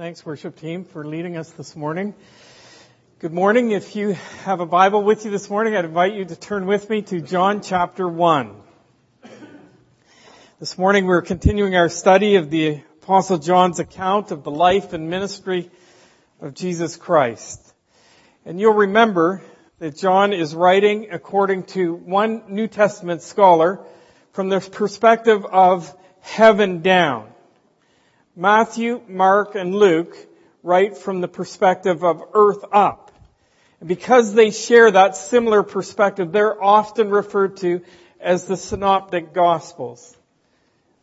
Thanks, worship team, for leading us this morning. Good morning. If you have a Bible with you this morning, I'd invite you to turn with me to John chapter 1. This morning we're continuing our study of the Apostle John's account of the life and ministry of Jesus Christ. And you'll remember that John is writing according to one New Testament scholar from the perspective of heaven down. Matthew, Mark, and Luke write from the perspective of earth up. And because they share that similar perspective, they're often referred to as the synoptic gospels.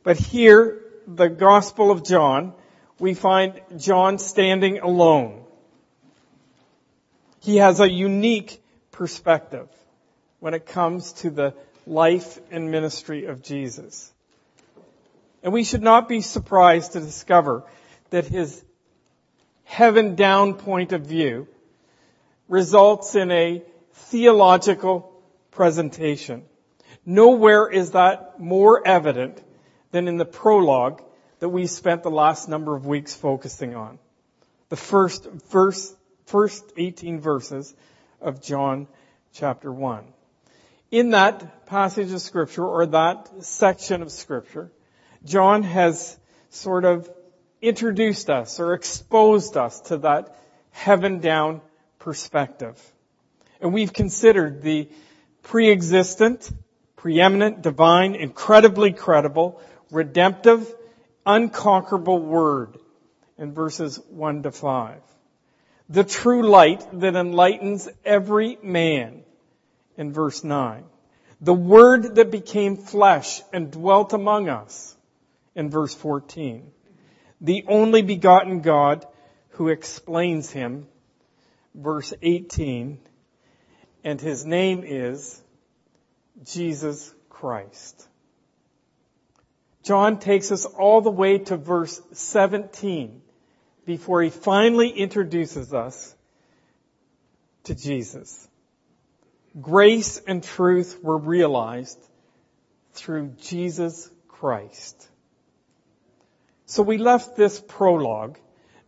But here, the gospel of John, we find John standing alone. He has a unique perspective when it comes to the life and ministry of Jesus. And we should not be surprised to discover that his heaven down point of view results in a theological presentation. Nowhere is that more evident than in the prologue that we spent the last number of weeks focusing on. The first verse, first 18 verses of John chapter 1. In that passage of scripture or that section of scripture, John has sort of introduced us or exposed us to that heaven down perspective. And we've considered the pre-existent, preeminent, divine, incredibly credible, redemptive, unconquerable word in verses 1 to 5. The true light that enlightens every man in verse 9. The word that became flesh and dwelt among us in verse 14. The only begotten God who explains him, verse 18, and his name is Jesus Christ. John takes us all the way to verse 17 before he finally introduces us to Jesus. Grace and truth were realized through Jesus Christ. So we left this prologue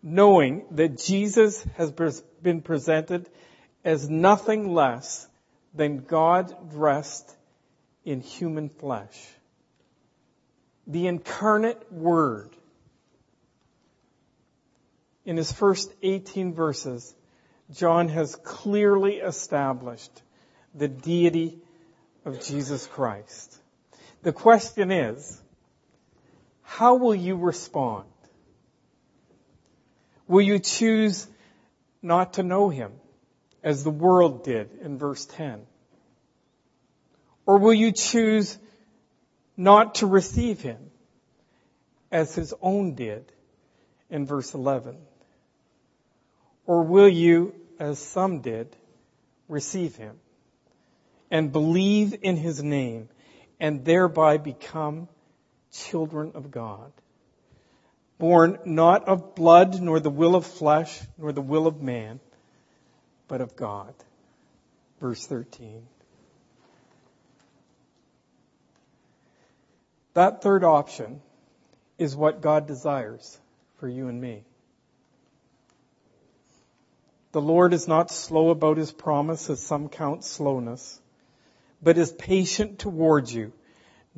knowing that Jesus has been presented as nothing less than God dressed in human flesh. The incarnate Word. In his first 18 verses, John has clearly established the deity of Jesus Christ. The question is, how will you respond? Will you choose not to know him as the world did in verse 10? Or will you choose not to receive him as his own did in verse 11? Or will you, as some did, receive him and believe in his name and thereby become children of God. Born not of blood, nor the will of flesh, nor the will of man, but of God. Verse 13. That third option is what God desires for you and me. The Lord is not slow about his promise as some count slowness, but is patient towards you,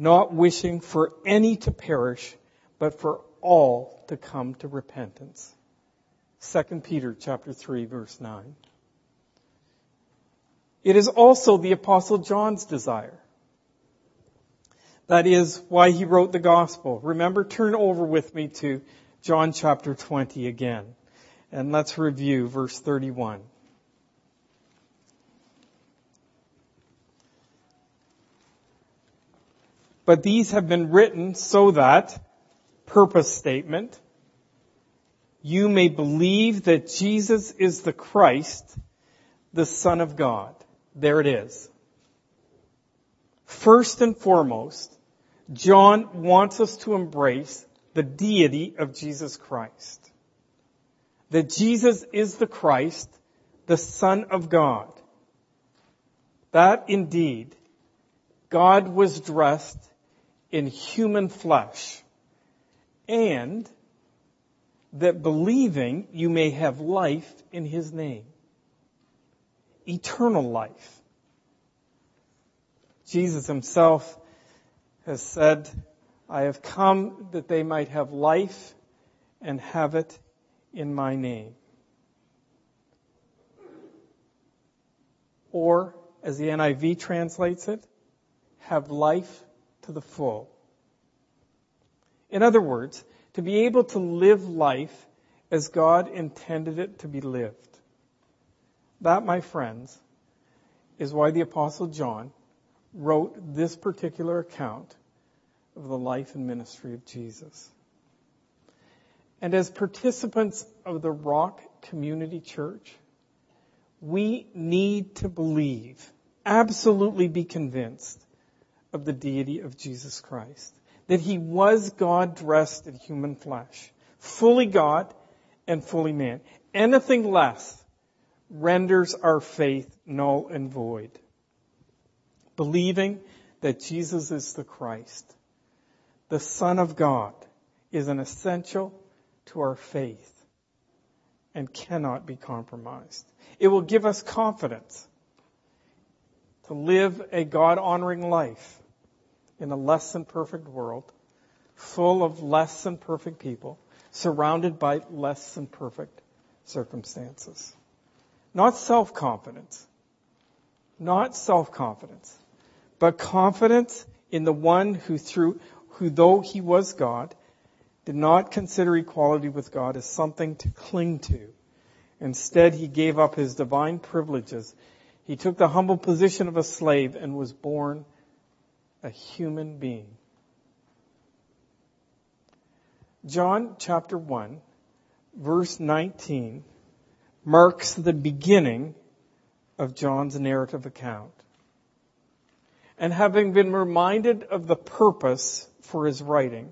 not wishing for any to perish, but for all to come to repentance. 2 Peter chapter 3 verse 9. It is also the apostle John's desire. That is why he wrote the gospel. Remember, turn over with me to John chapter 20 again. And let's review verse 31. But these have been written so that, purpose statement, you may believe that Jesus is the Christ, the Son of God. There it is. First and foremost, John wants us to embrace the deity of Jesus Christ. That Jesus is the Christ, the Son of God. That indeed, God was dressed in human flesh. And that believing you may have life in his name. Eternal life. Jesus himself has said, I have come that they might have life and have it in my name. Or, as the NIV translates it, have life to the full. In other words, to be able to live life as God intended it to be lived. That, my friends, is why the Apostle John wrote this particular account of the life and ministry of Jesus. And as participants of the Rock Community Church, we need to believe, absolutely be convinced of the deity of Jesus Christ. That he was God dressed in human flesh, fully God and fully man. Anything less renders our faith null and void. Believing that Jesus is the Christ, the Son of God, is an essential to our faith and cannot be compromised. It will give us confidence to live a God honoring life in a less than perfect world, full of less than perfect people, surrounded by less than perfect circumstances. Not self confidence. Not self confidence. But confidence in the one who through, who though he was God, did not consider equality with God as something to cling to. Instead, he gave up his divine privileges. He took the humble position of a slave and was born a human being. John chapter 1, verse 19, marks the beginning of John's narrative account. And having been reminded of the purpose for his writing,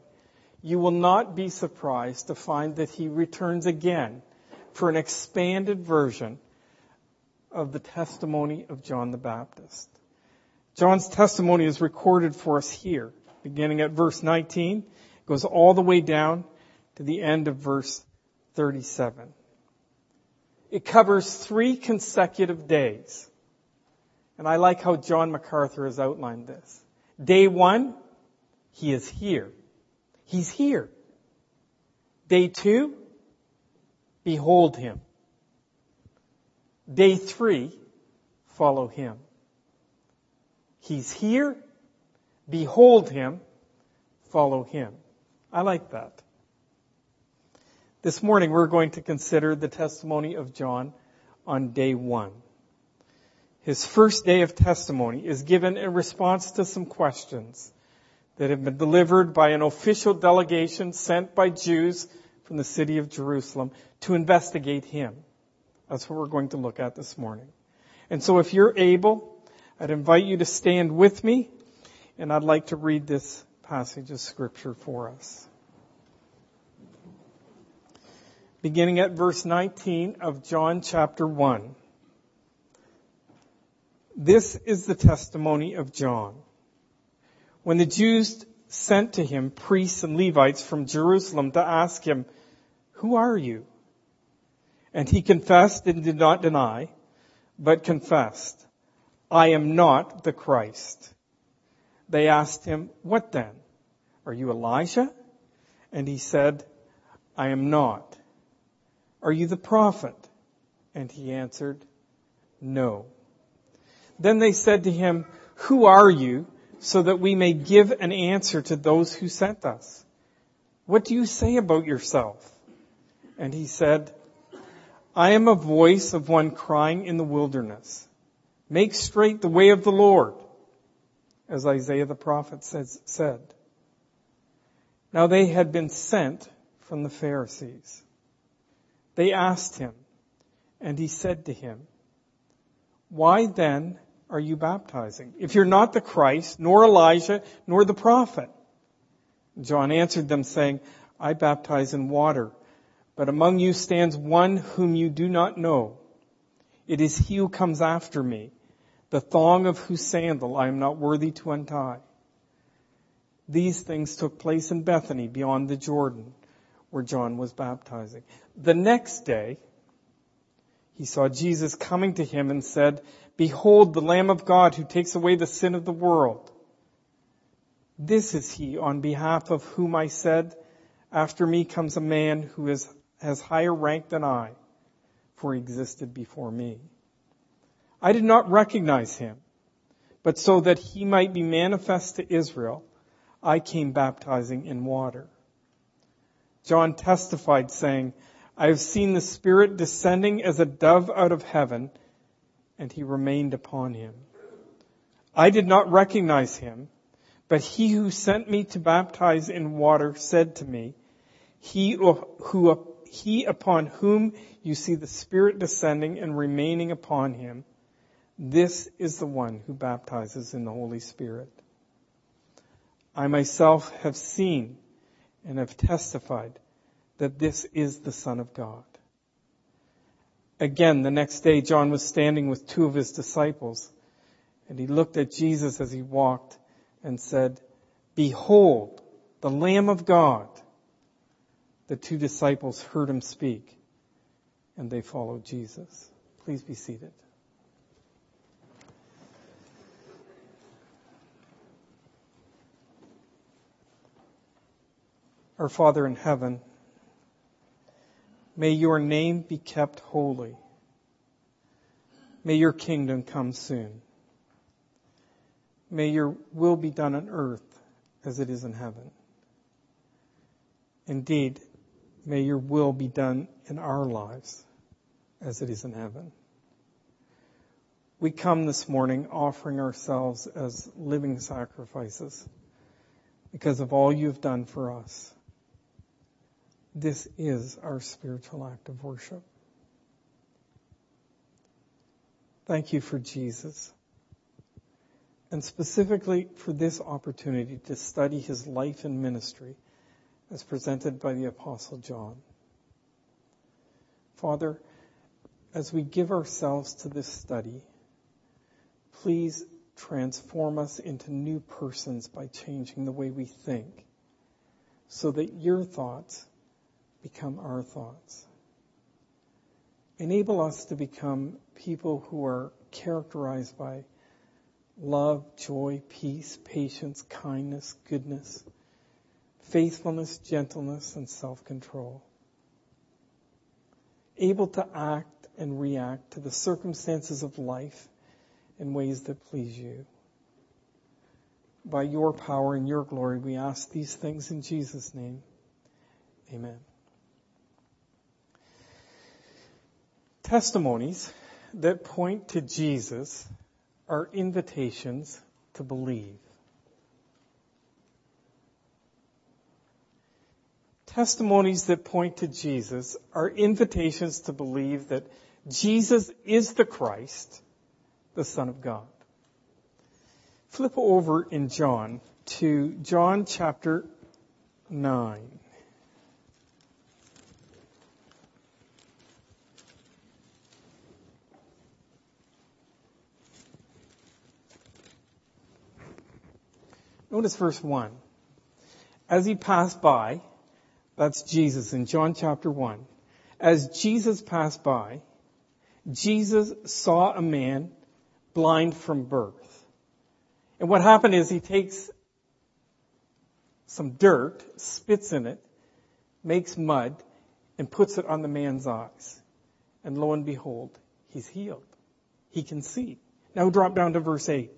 you will not be surprised to find that he returns again for an expanded version of the testimony of John the Baptist. John's testimony is recorded for us here, beginning at verse 19, goes all the way down to the end of verse 37. It covers three consecutive days. And I like how John MacArthur has outlined this. Day one, he is here. He's here. Day two, behold him. Day three, follow him. He's here, behold him, follow him. I like that. This morning we're going to consider the testimony of John on day one. His first day of testimony is given in response to some questions that have been delivered by an official delegation sent by Jews from the city of Jerusalem to investigate him. That's what we're going to look at this morning. And so if you're able, I'd invite you to stand with me and I'd like to read this passage of scripture for us. Beginning at verse 19 of John chapter 1. This is the testimony of John when the Jews sent to him priests and Levites from Jerusalem to ask him, Who are you? And he confessed and did not deny, but confessed, I am not the Christ. They asked him, What then? Are you Elijah? And he said, I am not. Are you the prophet? And he answered, No. Then they said to him, Who are you? so that we may give an answer to those who sent us. What do you say about yourself? And he said, I am a voice of one crying in the wilderness. Make straight the way of the Lord, as Isaiah the prophet says, said. Now they had been sent from the Pharisees. They asked him, and he said to him, Why then are you baptizing? If you're not the Christ, nor Elijah, nor the prophet. John answered them saying, I baptize in water, but among you stands one whom you do not know. It is he who comes after me, the thong of whose sandal I am not worthy to untie. These things took place in Bethany beyond the Jordan, where John was baptizing. The next day, he saw Jesus coming to him and said, Behold the Lamb of God who takes away the sin of the world. This is he on behalf of whom I said, After me comes a man who is, has higher rank than I, for he existed before me. I did not recognize him, but so that he might be manifest to Israel, I came baptizing in water. John testified saying, I have seen the Spirit descending as a dove out of heaven, and he remained upon him. I did not recognize him, but he who sent me to baptize in water said to me, he who, he upon whom you see the Spirit descending and remaining upon him, this is the one who baptizes in the Holy Spirit. I myself have seen and have testified that this is the Son of God. Again, the next day, John was standing with two of his disciples, and he looked at Jesus as he walked and said, Behold, the Lamb of God. The two disciples heard him speak, and they followed Jesus. Please be seated. Our Father in heaven, May your name be kept holy. May your kingdom come soon. May your will be done on earth as it is in heaven. Indeed, may your will be done in our lives as it is in heaven. We come this morning offering ourselves as living sacrifices because of all you've done for us. This is our spiritual act of worship. Thank you for Jesus. And specifically for this opportunity to study his life and ministry as presented by the Apostle John. Father, as we give ourselves to this study, please transform us into new persons by changing the way we think so that your thoughts become our thoughts. Enable us to become people who are characterized by love, joy, peace, patience, kindness, goodness, faithfulness, gentleness, and self-control. Able to act and react to the circumstances of life in ways that please you. By your power and your glory, we ask these things in Jesus' name. Amen. Testimonies that point to Jesus are invitations to believe. Testimonies that point to Jesus are invitations to believe that Jesus is the Christ, the Son of God. Flip over in John to John chapter 9. Notice verse 1. As he passed by, that's Jesus in John chapter 1. As Jesus passed by, Jesus saw a man blind from birth. And what happened is he takes some dirt, spits in it, makes mud, and puts it on the man's eyes. And lo and behold, he's healed. He can see. Now drop down to verse 8.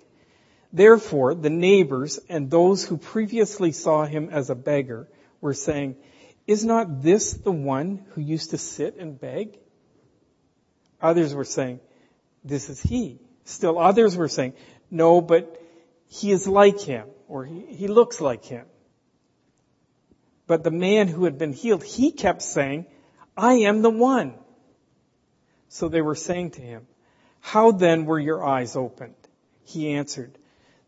Therefore, the neighbors and those who previously saw him as a beggar were saying, is not this the one who used to sit and beg? Others were saying, this is he. Still others were saying, no, but he is like him, or he, he looks like him. But the man who had been healed, he kept saying, I am the one. So they were saying to him, how then were your eyes opened? He answered,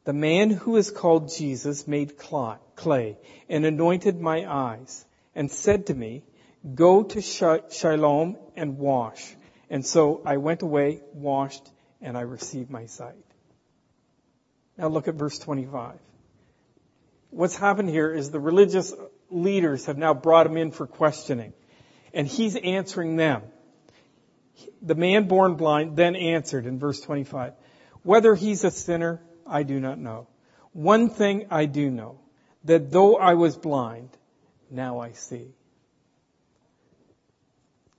the man who is called Jesus made clay and anointed my eyes and said to me, go to Siloam and wash. And so I went away, washed, and I received my sight. Now look at verse 25. What's happened here is the religious leaders have now brought him in for questioning. And he's answering them. The man born blind then answered in verse 25, whether he's a sinner, I do not know. One thing I do know, that though I was blind, now I see.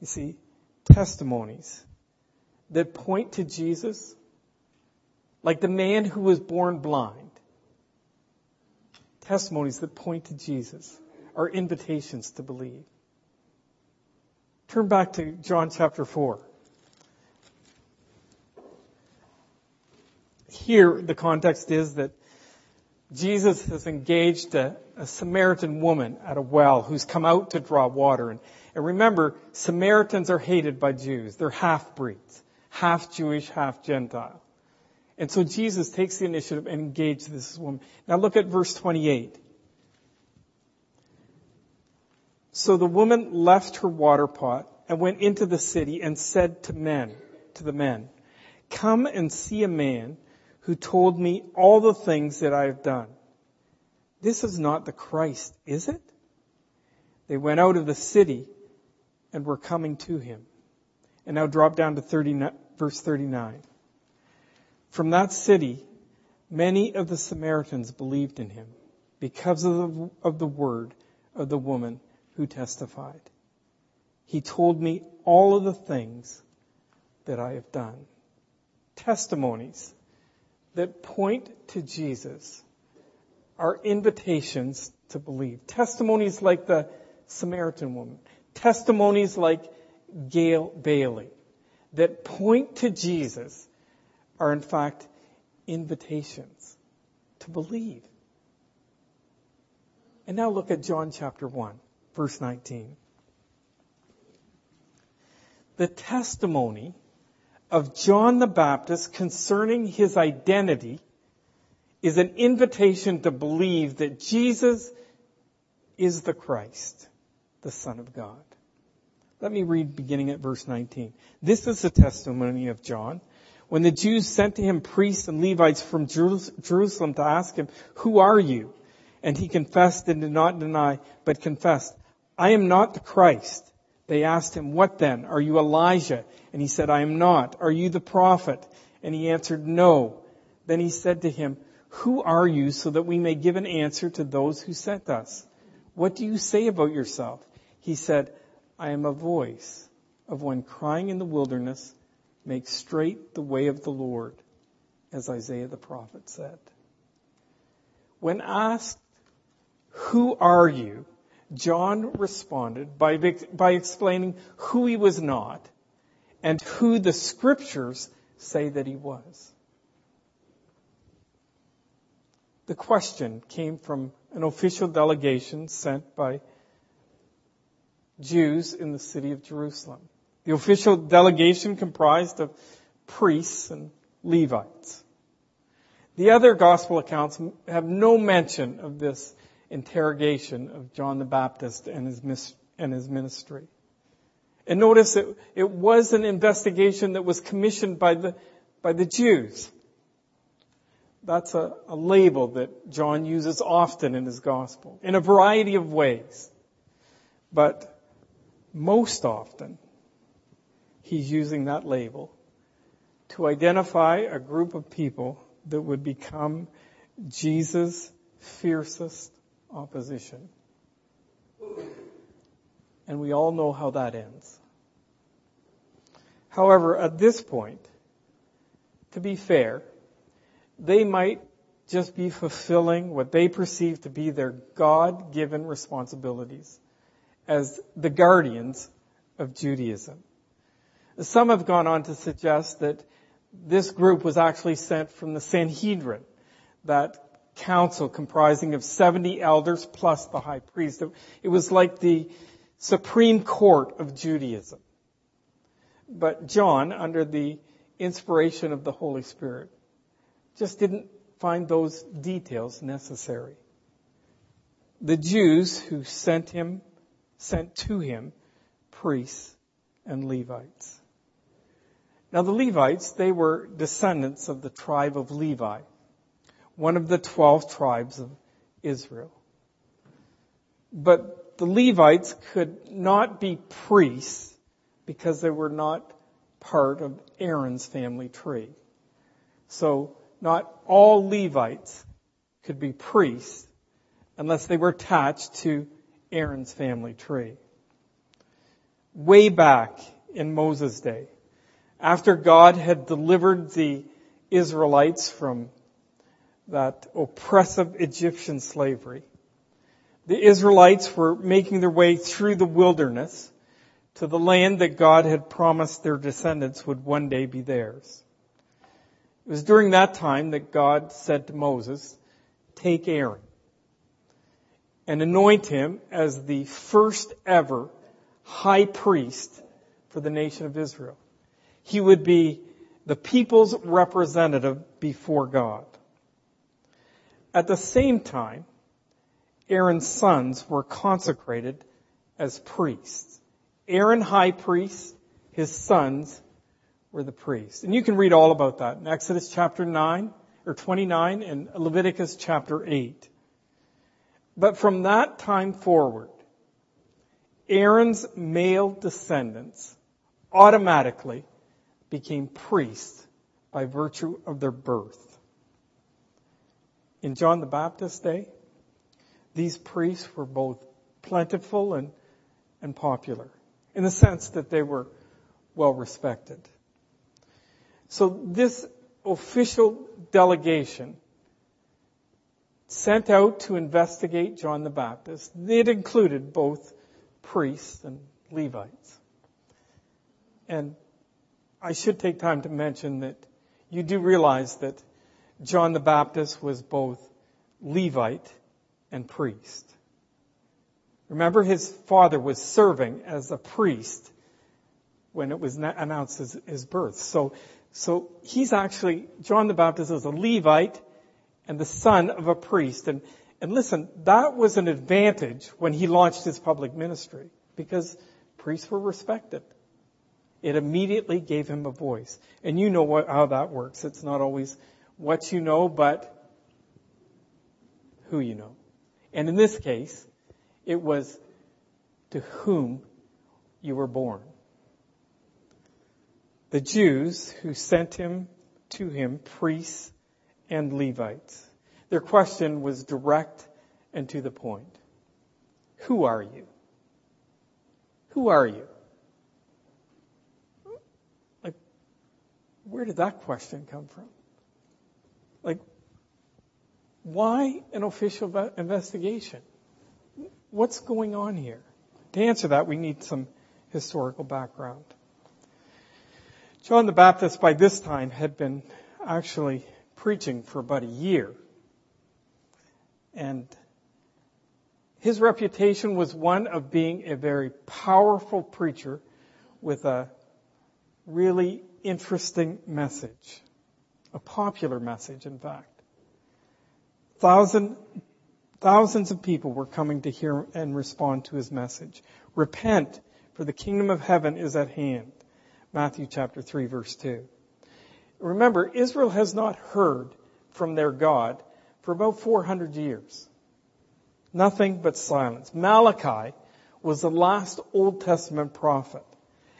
You see, testimonies that point to Jesus, like the man who was born blind, testimonies that point to Jesus are invitations to believe. Turn back to John chapter 4. Here, the context is that Jesus has engaged a, a, Samaritan woman at a well who's come out to draw water. And, and remember, Samaritans are hated by Jews. They're half-breeds. Half Jewish, half Gentile. And so Jesus takes the initiative and engages this woman. Now look at verse 28. So the woman left her water pot and went into the city and said to men, to the men, come and see a man who told me all the things that I have done. This is not the Christ, is it? They went out of the city and were coming to him. And now drop down to 30, verse 39. From that city, many of the Samaritans believed in him because of the, of the word of the woman who testified. He told me all of the things that I have done. Testimonies that point to Jesus are invitations to believe. Testimonies like the Samaritan woman. Testimonies like Gail Bailey that point to Jesus are in fact invitations to believe. And now look at John chapter 1, verse 19. The testimony of John the Baptist concerning his identity is an invitation to believe that Jesus is the Christ, the Son of God. Let me read beginning at verse 19. This is the testimony of John. When the Jews sent to him priests and Levites from Jerusalem to ask him, who are you? And he confessed and did not deny, but confessed, I am not the Christ. They asked him, what then? Are you Elijah? And he said, I am not. Are you the prophet? And he answered, no. Then he said to him, who are you so that we may give an answer to those who sent us? What do you say about yourself? He said, I am a voice of one crying in the wilderness, make straight the way of the Lord, as Isaiah the prophet said. When asked, who are you? John responded by, by explaining who he was not and who the scriptures say that he was. The question came from an official delegation sent by Jews in the city of Jerusalem. The official delegation comprised of priests and Levites. The other gospel accounts have no mention of this interrogation of John the Baptist and his, and his ministry. And notice it, it was an investigation that was commissioned by the, by the Jews. That's a, a label that John uses often in his gospel, in a variety of ways. But most often, he's using that label to identify a group of people that would become Jesus' fiercest opposition. And we all know how that ends. However, at this point, to be fair, they might just be fulfilling what they perceive to be their God-given responsibilities as the guardians of Judaism. Some have gone on to suggest that this group was actually sent from the Sanhedrin, that council comprising of 70 elders plus the high priest. It was like the Supreme Court of Judaism. But John, under the inspiration of the Holy Spirit, just didn't find those details necessary. The Jews who sent him sent to him priests and Levites. Now the Levites, they were descendants of the tribe of Levi, one of the twelve tribes of Israel. But the Levites could not be priests because they were not part of Aaron's family tree. So not all Levites could be priests unless they were attached to Aaron's family tree. Way back in Moses' day, after God had delivered the Israelites from that oppressive Egyptian slavery, the Israelites were making their way through the wilderness to the land that God had promised their descendants would one day be theirs. It was during that time that God said to Moses, take Aaron and anoint him as the first ever high priest for the nation of Israel. He would be the people's representative before God. At the same time, Aaron's sons were consecrated as priests. Aaron high priest, his sons were the priests. And you can read all about that in Exodus chapter 9 or 29 and Leviticus chapter 8. But from that time forward, Aaron's male descendants automatically became priests by virtue of their birth. In John the Baptist's day, these priests were both plentiful and, and popular in the sense that they were well respected. So this official delegation sent out to investigate John the Baptist, it included both priests and Levites. And I should take time to mention that you do realize that John the Baptist was both Levite and priest. Remember his father was serving as a priest when it was announced his, birth. So, so he's actually, John the Baptist was a Levite and the son of a priest. And, and listen, that was an advantage when he launched his public ministry because priests were respected. It immediately gave him a voice. And you know what, how that works. It's not always what you know, but who you know. And in this case, it was to whom you were born. The Jews who sent him to him, priests and Levites. Their question was direct and to the point. Who are you? Who are you? Like, where did that question come from? Like, why an official investigation? What's going on here? To answer that, we need some historical background. John the Baptist by this time had been actually preaching for about a year. And his reputation was one of being a very powerful preacher with a really interesting message. A popular message, in fact. Thousand, thousands of people were coming to hear and respond to his message. Repent, for the kingdom of heaven is at hand. Matthew chapter 3 verse 2. Remember, Israel has not heard from their God for about 400 years. Nothing but silence. Malachi was the last Old Testament prophet.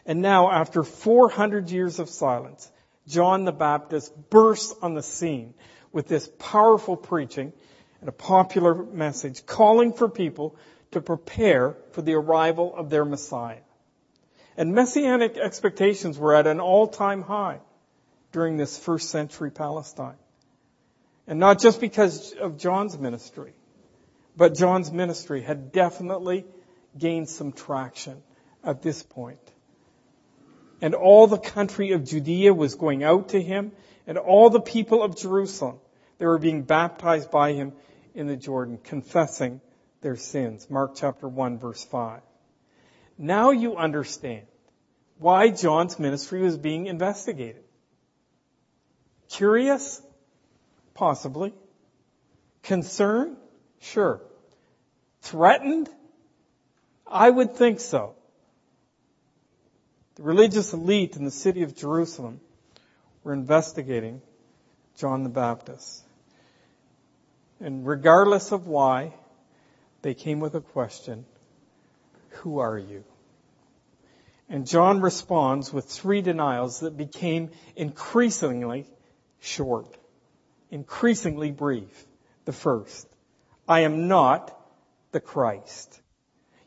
And now, after 400 years of silence, John the Baptist bursts on the scene with this powerful preaching and a popular message calling for people to prepare for the arrival of their Messiah. And messianic expectations were at an all-time high during this first century Palestine. And not just because of John's ministry, but John's ministry had definitely gained some traction at this point. And all the country of Judea was going out to him, and all the people of Jerusalem, they were being baptized by him in the Jordan, confessing their sins. Mark chapter 1 verse 5. Now you understand why John's ministry was being investigated. Curious? Possibly. Concerned? Sure. Threatened? I would think so. The religious elite in the city of Jerusalem were investigating John the Baptist. And regardless of why, they came with a question Who are you? And John responds with three denials that became increasingly short, increasingly brief. The first, I am not the Christ.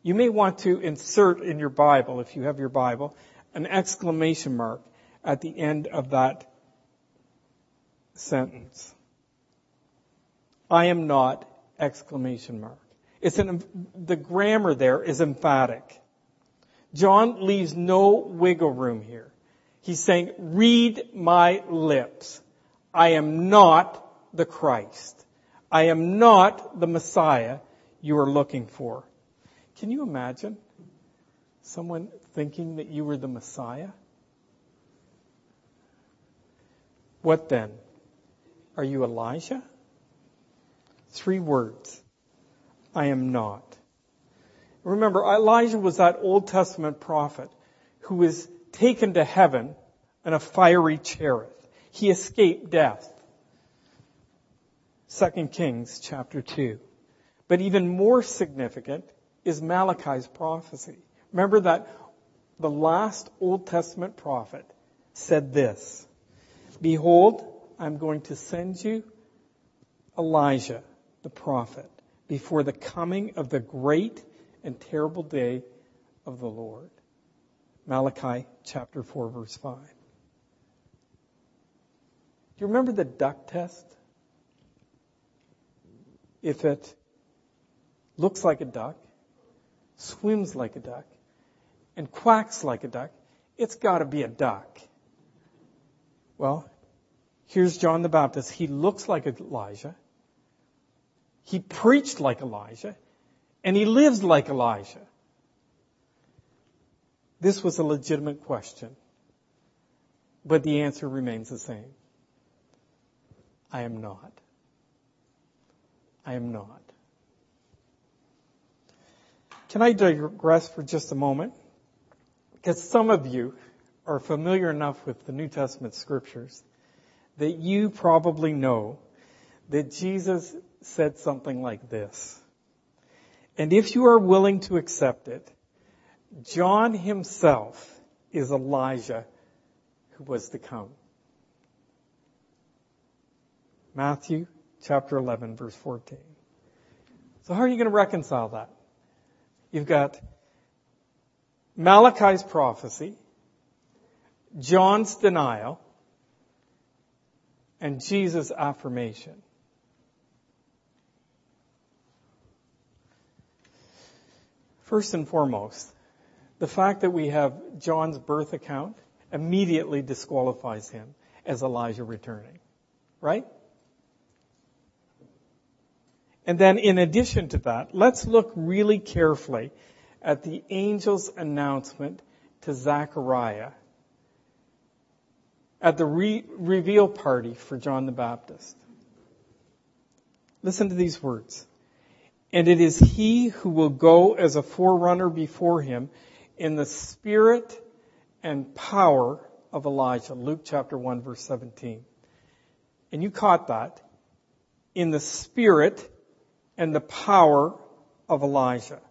You may want to insert in your Bible, if you have your Bible, an exclamation mark at the end of that sentence. I am not exclamation mark. It's an, the grammar there is emphatic. John leaves no wiggle room here. He's saying, read my lips. I am not the Christ. I am not the Messiah you are looking for. Can you imagine someone thinking that you were the Messiah? What then? Are you Elijah? Three words. I am not. Remember, Elijah was that Old Testament prophet who was taken to heaven in a fiery chariot. He escaped death. 2 Kings chapter 2. But even more significant is Malachi's prophecy. Remember that the last Old Testament prophet said this, Behold, I'm going to send you Elijah, the prophet, before the coming of the great and terrible day of the Lord. Malachi chapter 4 verse 5. Do you remember the duck test? If it looks like a duck, swims like a duck, and quacks like a duck, it's got to be a duck. Well, here's John the Baptist. He looks like Elijah. He preached like Elijah. And he lives like Elijah. This was a legitimate question. But the answer remains the same. I am not. I am not. Can I digress for just a moment? Because some of you are familiar enough with the New Testament scriptures that you probably know that Jesus said something like this. And if you are willing to accept it, John himself is Elijah who was to come. Matthew chapter 11 verse 14. So how are you going to reconcile that? You've got Malachi's prophecy, John's denial, and Jesus' affirmation. First and foremost, the fact that we have John's birth account immediately disqualifies him as Elijah returning. Right? And then in addition to that, let's look really carefully at the angel's announcement to Zechariah at the re- reveal party for John the Baptist. Listen to these words. And it is he who will go as a forerunner before him in the spirit and power of Elijah. Luke chapter 1 verse 17. And you caught that. In the spirit and the power of Elijah.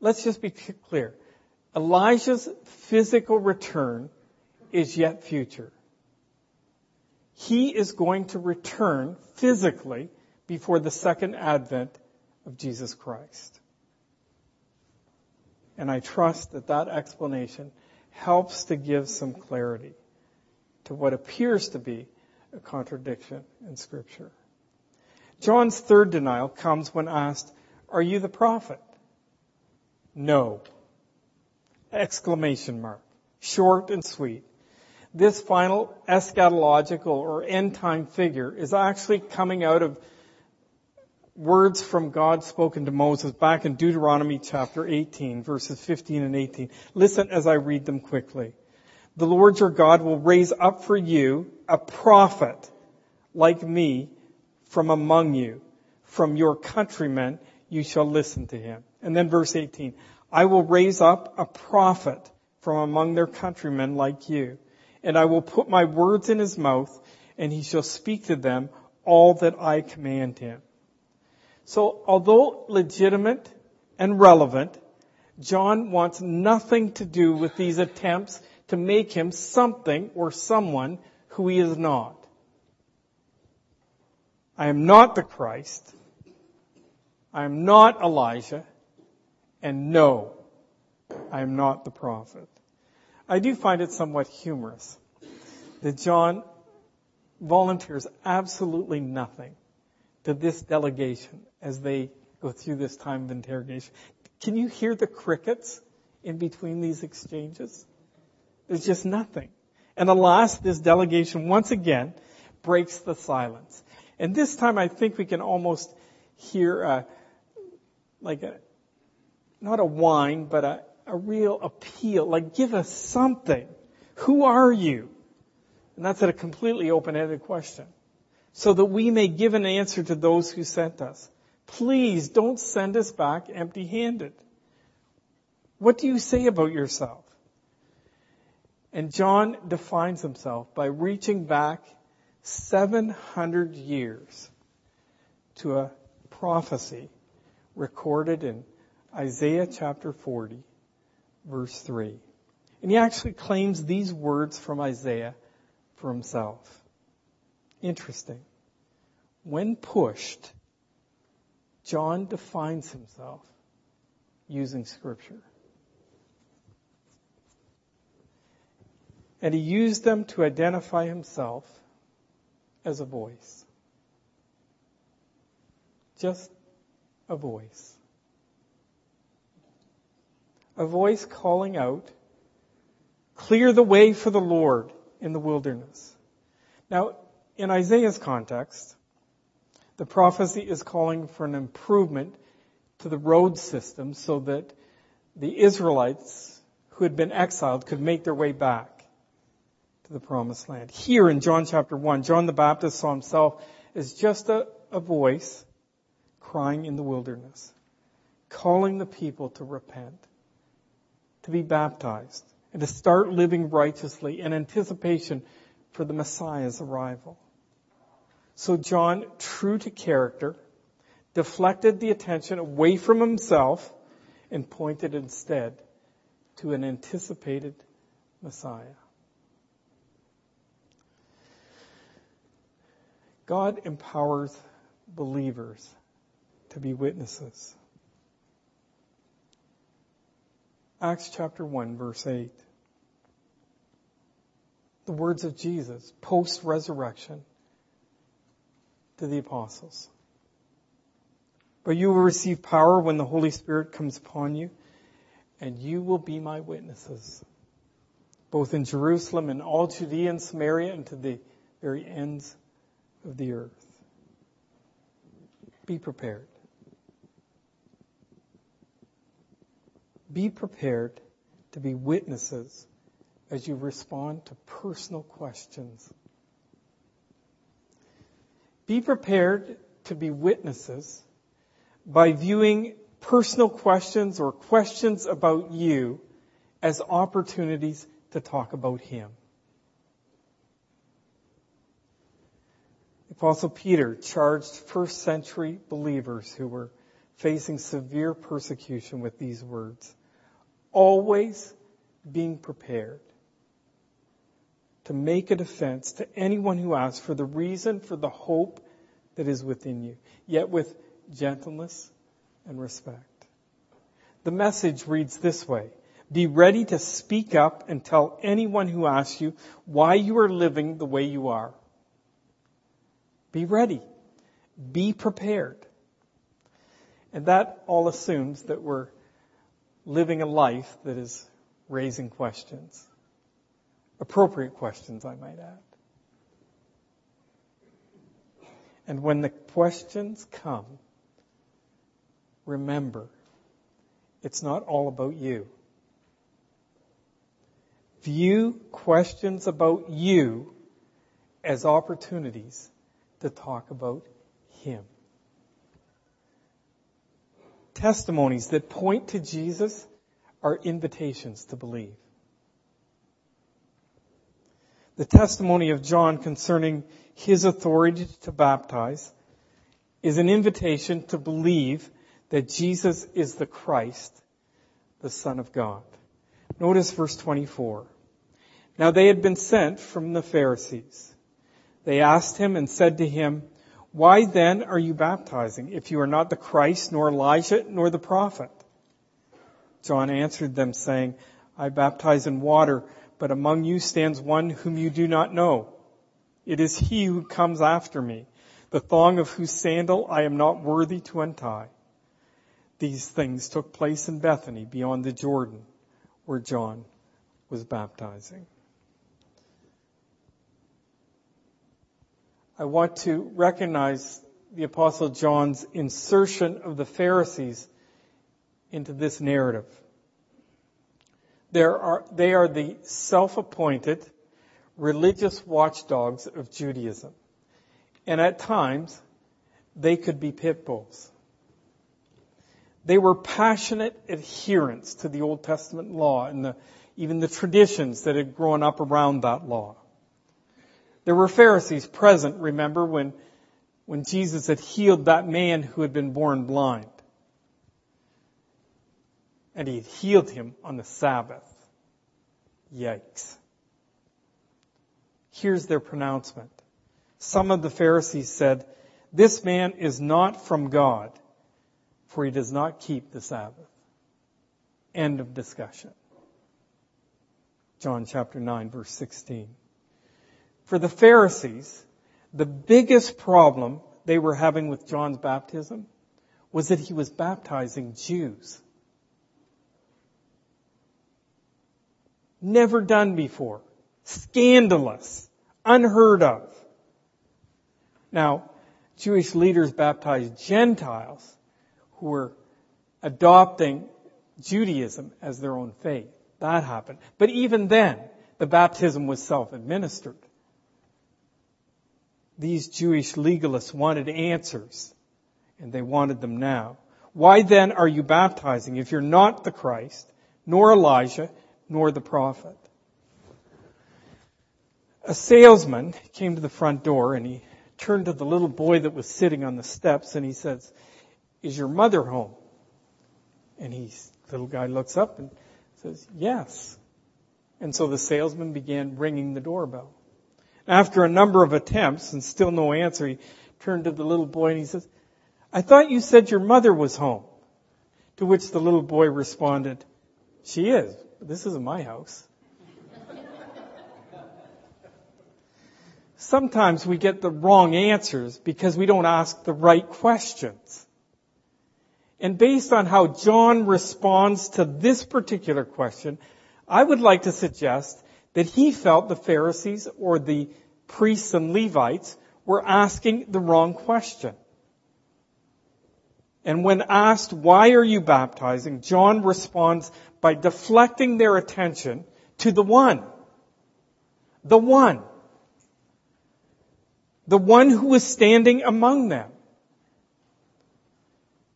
Let's just be clear. Elijah's physical return is yet future. He is going to return physically before the second advent of Jesus Christ. And I trust that that explanation helps to give some clarity to what appears to be a contradiction in scripture. John's third denial comes when asked, are you the prophet? No. Exclamation mark. Short and sweet. This final eschatological or end time figure is actually coming out of words from God spoken to Moses back in Deuteronomy chapter 18 verses 15 and 18. Listen as I read them quickly. The Lord your God will raise up for you a prophet like me from among you. From your countrymen you shall listen to him. And then verse 18. I will raise up a prophet from among their countrymen like you. And I will put my words in his mouth and he shall speak to them all that I command him. So although legitimate and relevant, John wants nothing to do with these attempts to make him something or someone who he is not. I am not the Christ. I am not Elijah. And no, I am not the prophet. I do find it somewhat humorous that John volunteers absolutely nothing to this delegation as they go through this time of interrogation. Can you hear the crickets in between these exchanges? There's just nothing. And alas, this delegation once again breaks the silence. And this time I think we can almost hear a, like a, not a whine, but a, a real appeal, like give us something. Who are you? And that's a completely open-ended question. So that we may give an answer to those who sent us. Please don't send us back empty-handed. What do you say about yourself? And John defines himself by reaching back 700 years to a prophecy recorded in Isaiah chapter 40, verse 3. And he actually claims these words from Isaiah for himself. Interesting. When pushed, John defines himself using scripture. And he used them to identify himself as a voice. Just a voice. A voice calling out, clear the way for the Lord in the wilderness. Now, in Isaiah's context, the prophecy is calling for an improvement to the road system so that the Israelites who had been exiled could make their way back to the promised land. Here in John chapter 1, John the Baptist saw himself as just a, a voice crying in the wilderness, calling the people to repent, to be baptized, and to start living righteously in anticipation for the Messiah's arrival. So John, true to character, deflected the attention away from himself and pointed instead to an anticipated Messiah. God empowers believers to be witnesses. Acts chapter 1 verse 8. The words of Jesus post resurrection to the apostles. But you will receive power when the Holy Spirit comes upon you, and you will be my witnesses, both in Jerusalem and all Judea and Samaria and to the very ends of the earth. Be prepared. Be prepared to be witnesses as you respond to personal questions. Be prepared to be witnesses by viewing personal questions or questions about you as opportunities to talk about Him. Apostle Peter charged first century believers who were facing severe persecution with these words. Always being prepared to make a defense to anyone who asks for the reason for the hope that is within you, yet with gentleness and respect. The message reads this way. Be ready to speak up and tell anyone who asks you why you are living the way you are. Be ready. Be prepared. And that all assumes that we're living a life that is raising questions. Appropriate questions, I might add. And when the questions come, remember, it's not all about you. View questions about you as opportunities to talk about Him. Testimonies that point to Jesus are invitations to believe. The testimony of John concerning his authority to baptize is an invitation to believe that Jesus is the Christ, the Son of God. Notice verse 24. Now they had been sent from the Pharisees. They asked him and said to him, Why then are you baptizing if you are not the Christ, nor Elijah, nor the prophet? John answered them saying, I baptize in water, but among you stands one whom you do not know. It is he who comes after me, the thong of whose sandal I am not worthy to untie. These things took place in Bethany beyond the Jordan, where John was baptizing. I want to recognize the Apostle John's insertion of the Pharisees into this narrative. Are, they are the self-appointed religious watchdogs of Judaism. And at times, they could be pit bulls. They were passionate adherents to the Old Testament law and the, even the traditions that had grown up around that law. There were Pharisees present, remember, when, when Jesus had healed that man who had been born blind and he had healed him on the Sabbath. Yikes. Here's their pronouncement. Some of the Pharisees said, this man is not from God, for he does not keep the Sabbath. End of discussion. John chapter 9 verse 16. For the Pharisees, the biggest problem they were having with John's baptism was that he was baptizing Jews. Never done before. Scandalous. Unheard of. Now, Jewish leaders baptized Gentiles who were adopting Judaism as their own faith. That happened. But even then, the baptism was self-administered. These Jewish legalists wanted answers, and they wanted them now. Why then are you baptizing if you're not the Christ, nor Elijah, nor the prophet. A salesman came to the front door and he turned to the little boy that was sitting on the steps and he says, is your mother home? And he, little guy looks up and says, yes. And so the salesman began ringing the doorbell. After a number of attempts and still no answer, he turned to the little boy and he says, I thought you said your mother was home. To which the little boy responded, she is, this isn't my house. Sometimes we get the wrong answers because we don't ask the right questions. And based on how John responds to this particular question, I would like to suggest that he felt the Pharisees or the priests and Levites were asking the wrong question. And when asked, why are you baptizing? John responds by deflecting their attention to the one. The one. The one who was standing among them.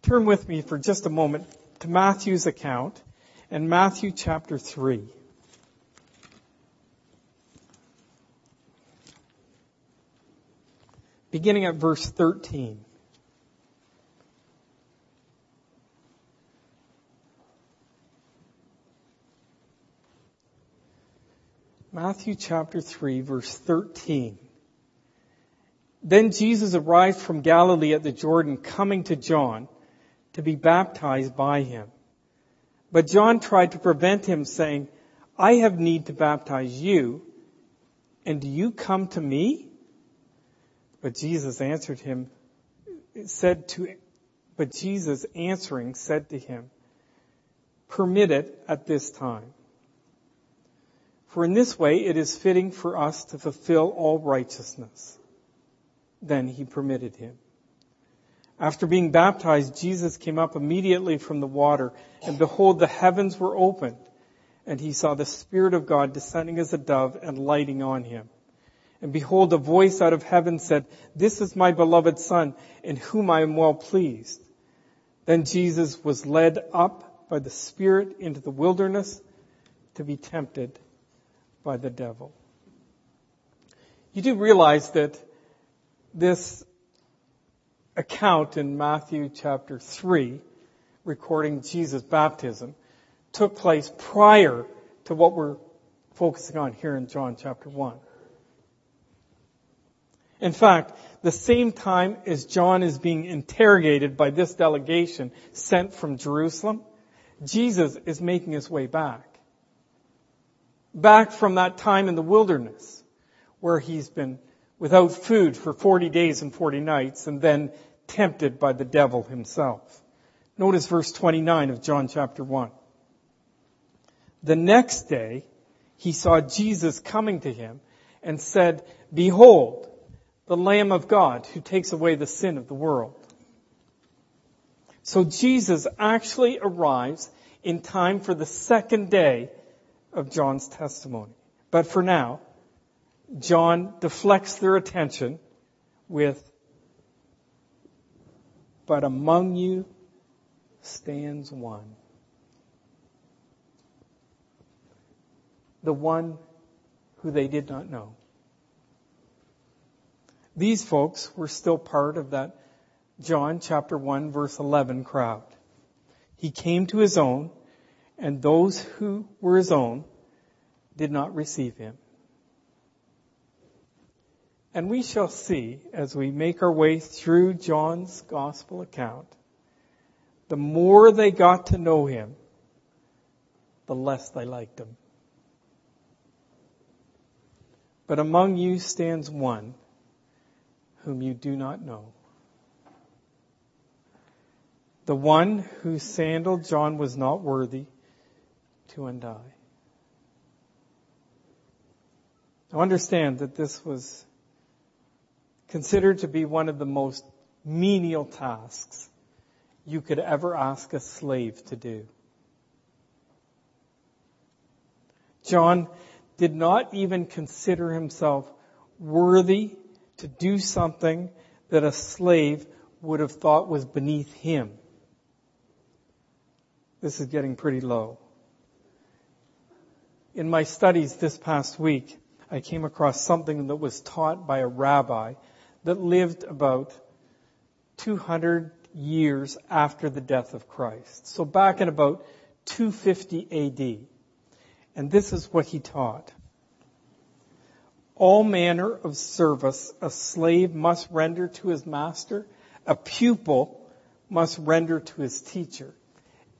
Turn with me for just a moment to Matthew's account and Matthew chapter 3. Beginning at verse 13. Matthew chapter 3 verse 13. Then Jesus arrived from Galilee at the Jordan coming to John to be baptized by him. But John tried to prevent him saying, I have need to baptize you and do you come to me? But Jesus answered him, said to, but Jesus answering said to him, permit it at this time for in this way it is fitting for us to fulfill all righteousness. Then he permitted him. After being baptized, Jesus came up immediately from the water, and behold, the heavens were opened, and he saw the Spirit of God descending as a dove and lighting on him. And behold, a voice out of heaven said, This is my beloved Son, in whom I am well pleased. Then Jesus was led up by the Spirit into the wilderness to be tempted by the devil. You do realize that this account in Matthew chapter 3, recording Jesus' baptism, took place prior to what we're focusing on here in John chapter 1. In fact, the same time as John is being interrogated by this delegation sent from Jerusalem, Jesus is making his way back. Back from that time in the wilderness where he's been without food for 40 days and 40 nights and then tempted by the devil himself. Notice verse 29 of John chapter 1. The next day, he saw Jesus coming to him and said, Behold, the Lamb of God who takes away the sin of the world. So Jesus actually arrives in time for the second day of John's testimony. But for now, John deflects their attention with, but among you stands one. The one who they did not know. These folks were still part of that John chapter 1 verse 11 crowd. He came to his own, and those who were his own did not receive him. And we shall see as we make our way through John's gospel account, the more they got to know him, the less they liked him. But among you stands one whom you do not know. The one whose sandal John was not worthy to untie. Now understand that this was considered to be one of the most menial tasks you could ever ask a slave to do. John did not even consider himself worthy to do something that a slave would have thought was beneath him. This is getting pretty low. In my studies this past week, I came across something that was taught by a rabbi that lived about 200 years after the death of Christ. So back in about 250 AD. And this is what he taught. All manner of service a slave must render to his master, a pupil must render to his teacher,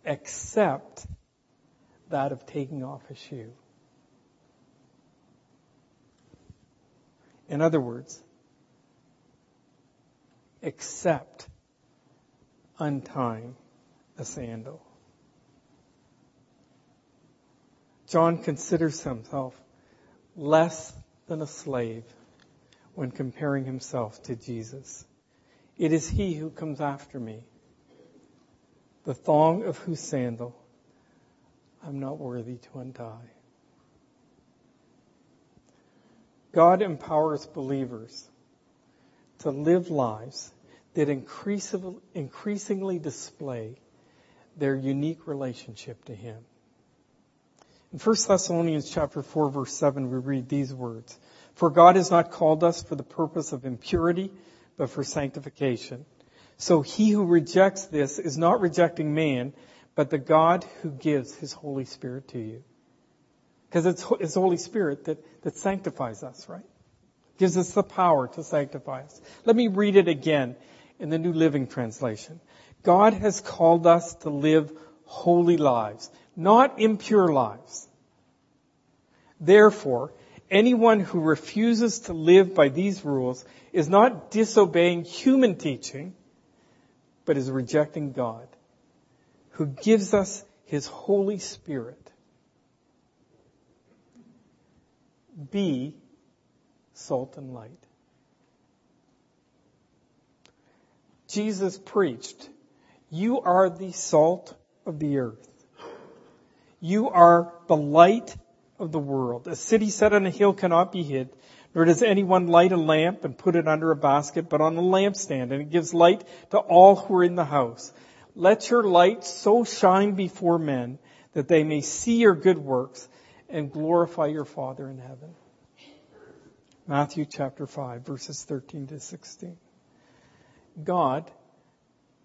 except that of taking off a shoe. In other words, except untying a sandal. John considers himself less than a slave when comparing himself to Jesus. It is he who comes after me, the thong of whose sandal I'm not worthy to untie. God empowers believers to live lives that increasingly display their unique relationship to Him. In 1 Thessalonians chapter 4 verse 7 we read these words, For God has not called us for the purpose of impurity, but for sanctification. So he who rejects this is not rejecting man, but the God who gives his Holy Spirit to you. Because it's His Holy Spirit that, that sanctifies us, right? Gives us the power to sanctify us. Let me read it again in the New Living Translation. God has called us to live holy lives, not impure lives. Therefore, anyone who refuses to live by these rules is not disobeying human teaching, but is rejecting God, who gives us His Holy Spirit be salt and light. Jesus preached, You are the salt of the earth. You are the light of the world. A city set on a hill cannot be hid, nor does anyone light a lamp and put it under a basket, but on a lampstand, and it gives light to all who are in the house. Let your light so shine before men that they may see your good works and glorify your Father in heaven. Matthew chapter 5 verses 13 to 16. God,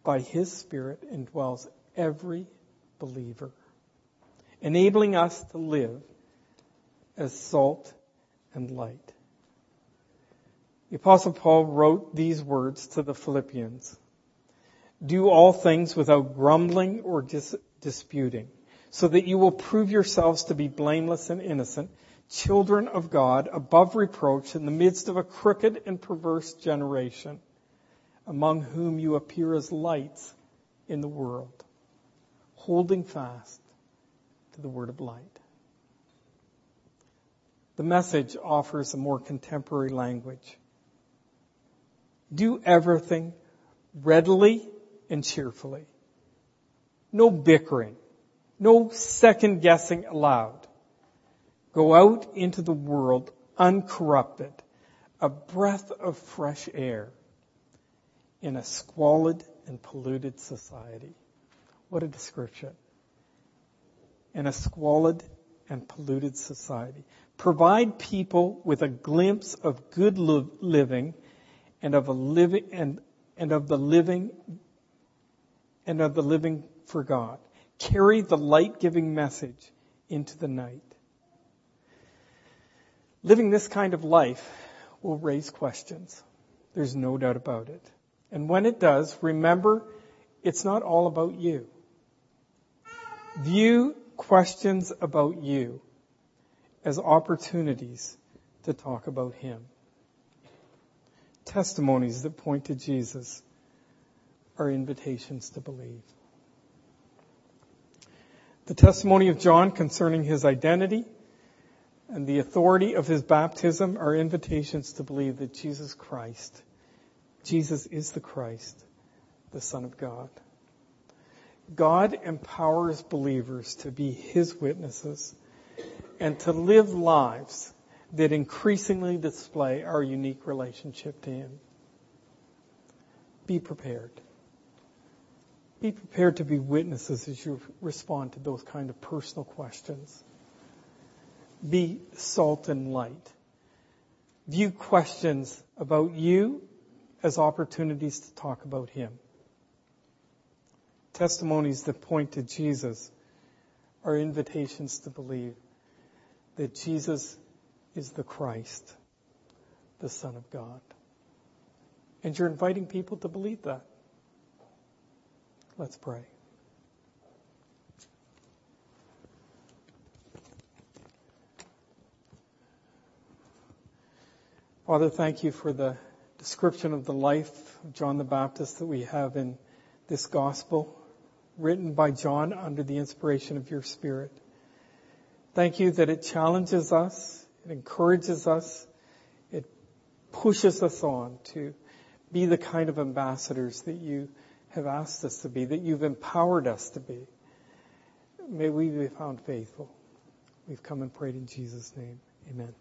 by His Spirit, indwells every believer, enabling us to live as salt and light. The apostle Paul wrote these words to the Philippians. Do all things without grumbling or dis- disputing, so that you will prove yourselves to be blameless and innocent, children of God, above reproach in the midst of a crooked and perverse generation, among whom you appear as lights in the world, holding fast to the word of light. The message offers a more contemporary language. Do everything readily and cheerfully. No bickering. No second guessing allowed. Go out into the world uncorrupted, a breath of fresh air in a squalid and polluted society. What a description. In a squalid and polluted society. Provide people with a glimpse of good living and of a living and, and of the living and of the living for God. Carry the light-giving message into the night. Living this kind of life will raise questions. There's no doubt about it. And when it does, remember, it's not all about you. View questions about you as opportunities to talk about Him testimonies that point to Jesus are invitations to believe. The testimony of John concerning his identity and the authority of his baptism are invitations to believe that Jesus Christ, Jesus is the Christ, the Son of God. God empowers believers to be his witnesses and to live lives that increasingly display our unique relationship to Him. Be prepared. Be prepared to be witnesses as you respond to those kind of personal questions. Be salt and light. View questions about you as opportunities to talk about Him. Testimonies that point to Jesus are invitations to believe that Jesus is the Christ, the Son of God. And you're inviting people to believe that. Let's pray. Father, thank you for the description of the life of John the Baptist that we have in this gospel, written by John under the inspiration of your Spirit. Thank you that it challenges us it encourages us. It pushes us on to be the kind of ambassadors that you have asked us to be, that you've empowered us to be. May we be found faithful. We've come and prayed in Jesus' name. Amen.